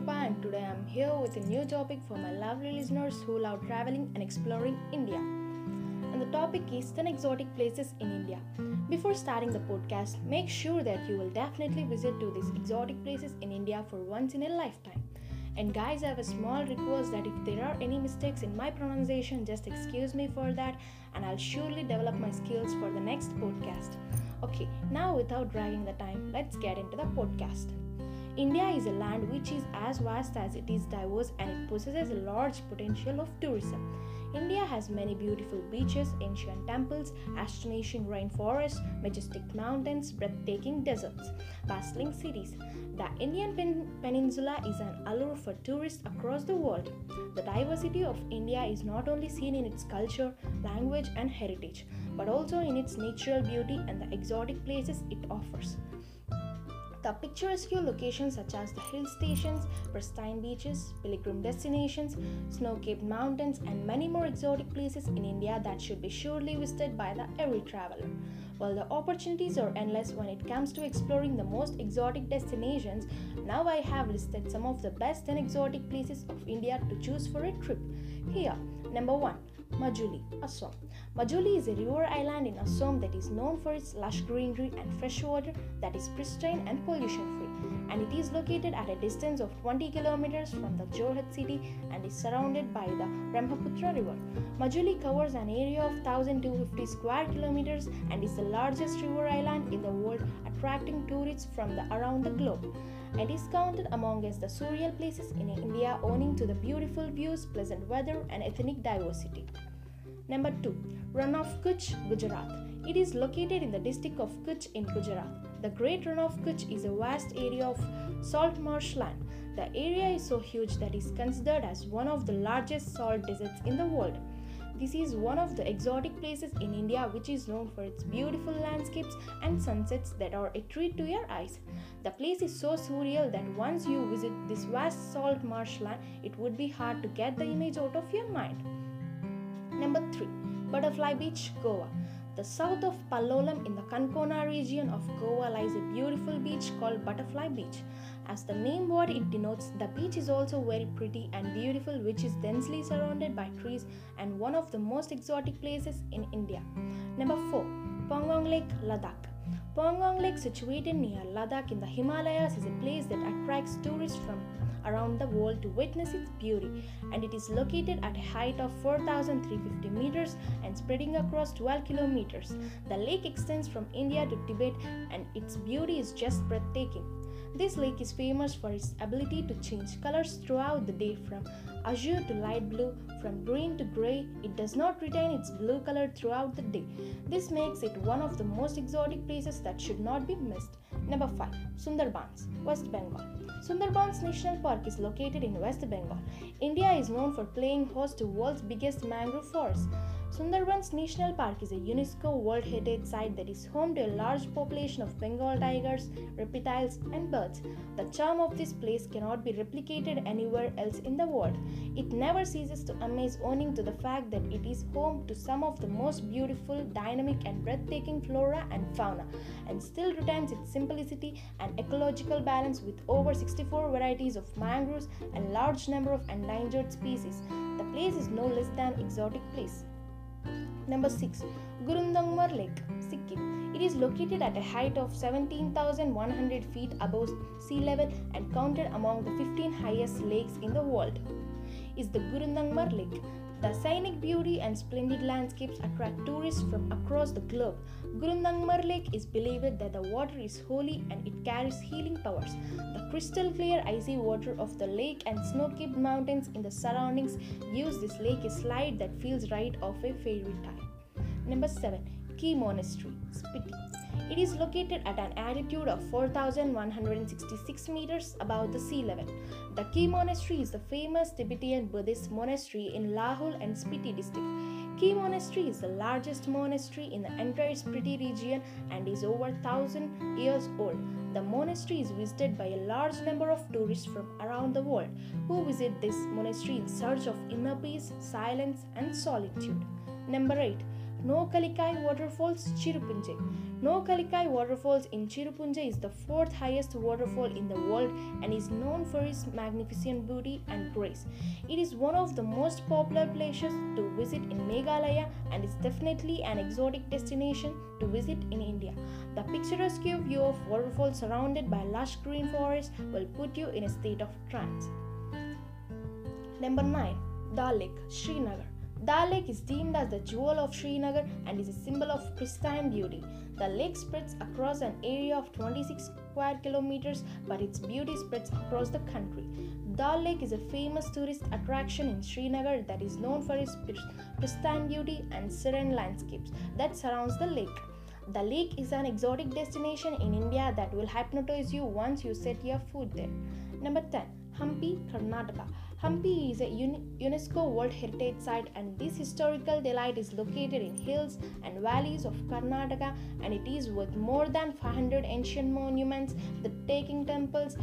Krupa and today I'm here with a new topic for my lovely listeners who love traveling and exploring India. And the topic is 10 exotic places in India. Before starting the podcast, make sure that you will definitely visit to these exotic places in India for once in a lifetime. And guys, I have a small request that if there are any mistakes in my pronunciation, just excuse me for that and I'll surely develop my skills for the next podcast. Okay, now without dragging the time, let's get into the podcast. India is a land which is as vast as it is diverse and it possesses a large potential of tourism. India has many beautiful beaches, ancient temples, astonishing rainforests, majestic mountains, breathtaking deserts, bustling cities. The Indian pen- peninsula is an allure for tourists across the world. The diversity of India is not only seen in its culture, language, and heritage, but also in its natural beauty and the exotic places it offers. The picturesque locations such as the hill stations, pristine beaches, pilgrim destinations, snow-capped mountains and many more exotic places in India that should be surely visited by the every traveler. While the opportunities are endless when it comes to exploring the most exotic destinations, now I have listed some of the best and exotic places of India to choose for a trip. Here, number 1, Majuli, Assam. Majuli is a river island in Assam that is known for its lush greenery and fresh water that is pristine and pollution free. And it is located at a distance of 20 kilometers from the Jorhat city and is surrounded by the Brahmaputra River. Majuli covers an area of 1250 square kilometers and is the largest river island in the world, attracting tourists from the, around the globe. And is counted amongst the surreal places in India owing to the beautiful views, pleasant weather, and ethnic diversity. Number 2. Rann of Kutch, Gujarat. It is located in the district of Kutch in Gujarat. The Great Rann of Kutch is a vast area of salt marshland. The area is so huge that it is considered as one of the largest salt deserts in the world. This is one of the exotic places in India which is known for its beautiful landscapes and sunsets that are a treat to your eyes. The place is so surreal that once you visit this vast salt marshland, it would be hard to get the image out of your mind. Number 3. Butterfly Beach, Goa. The south of Palolem in the Canacona region of Goa lies a beautiful beach called Butterfly Beach. As the name what it denotes, the beach is also very pretty and beautiful, which is densely surrounded by trees and one of the most exotic places in India. Number 4. Pangong Lake, Ladakh. Pangong Lake, situated near Ladakh in the Himalayas, is a place that attracts tourists from around the world to witness its beauty, and it is located at a height of 4,350 meters and spreading across 12 kilometers. The lake extends from India to Tibet, and its beauty is just breathtaking. This lake is famous for its ability to change colors throughout the day from azure to light blue, from green to grey. It does not retain its blue color throughout the day. This makes it one of the most exotic places that should not be missed. Number 5. Sundarbans, West Bengal. Sundarbans National Park is located in West Bengal. India is known for playing host to world's biggest mangrove forest. Sundarbans National Park is a UNESCO World Heritage Site that is home to a large population of Bengal tigers, reptiles, and birds. The charm of this place cannot be replicated anywhere else in the world. It never ceases to amaze owing to the fact that it is home to some of the most beautiful, dynamic, and breathtaking flora and fauna, and still retains its simplicity and ecological balance with over 64 varieties of mangroves and large number of endangered species. The place is no less than exotic place. Number 6. Gurudongmar Lake, Sikkim. It is located at a height of 17,100 feet above sea level and counted among the 15 highest lakes in the world. Is the Gurudongmar Lake. The scenic beauty and splendid landscapes attract tourists from across the globe. Gurudongmar Lake is believed that the water is holy and it carries healing powers. The crystal clear icy water of the lake and snow-capped mountains in the surroundings gives this lake a slide that feels right off a fairy tale. Number 7. Key Monastery, Spiti. It is located at an altitude of 4,166 meters above the sea level. The Key Monastery is the famous Tibetan Buddhist monastery in Lahul and Spiti district. Key Monastery is the largest monastery in the entire Spiti region and is over 1000 years old. The monastery is visited by a large number of tourists from around the world who visit this monastery in search of inner peace, silence, and solitude. Number 8. Nohkalikai Waterfalls, Cherrapunji. Nohkalikai Waterfalls in Cherrapunji is the fourth highest waterfall in the world and is known for its magnificent beauty and grace. It is one of the most popular places to visit in Meghalaya and is definitely an exotic destination to visit in India. The picturesque view of waterfalls surrounded by lush green forest will put you in a state of trance. Number 9. Dal Lake, Srinagar. Dal Lake is deemed as the jewel of Srinagar and is a symbol of pristine beauty. The lake spreads across an area of 26 square kilometers, but its beauty spreads across the country. Dal Lake is a famous tourist attraction in Srinagar that is known for its pristine beauty and serene landscapes that surrounds the lake. The lake is an exotic destination in India that will hypnotize you once you set your foot there. Number 10. Hampi, Karnataka. Hampi is a UNESCO World Heritage Site and this historical delight is located in hills and valleys of Karnataka and it is worth more than 500 ancient monuments, the taking temples,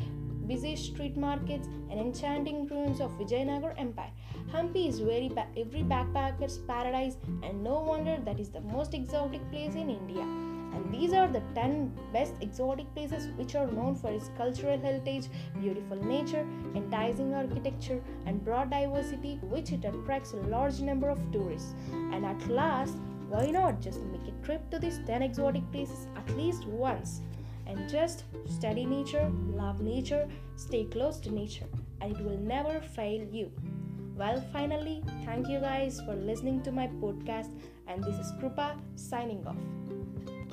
busy street markets and enchanting ruins of Vijayanagar Empire. Hampi is very ba- every backpacker's paradise and no wonder that is the most exotic place in India. And these are the 10 best exotic places which are known for its cultural heritage, beautiful nature, enticing architecture, and broad diversity, which it attracts a large number of tourists. And at last, why not just make a trip to these 10 exotic places at least once? And just study nature, love nature, stay close to nature, and it will never fail you. Well, finally, thank you guys for listening to my podcast, and this is Krupa signing off.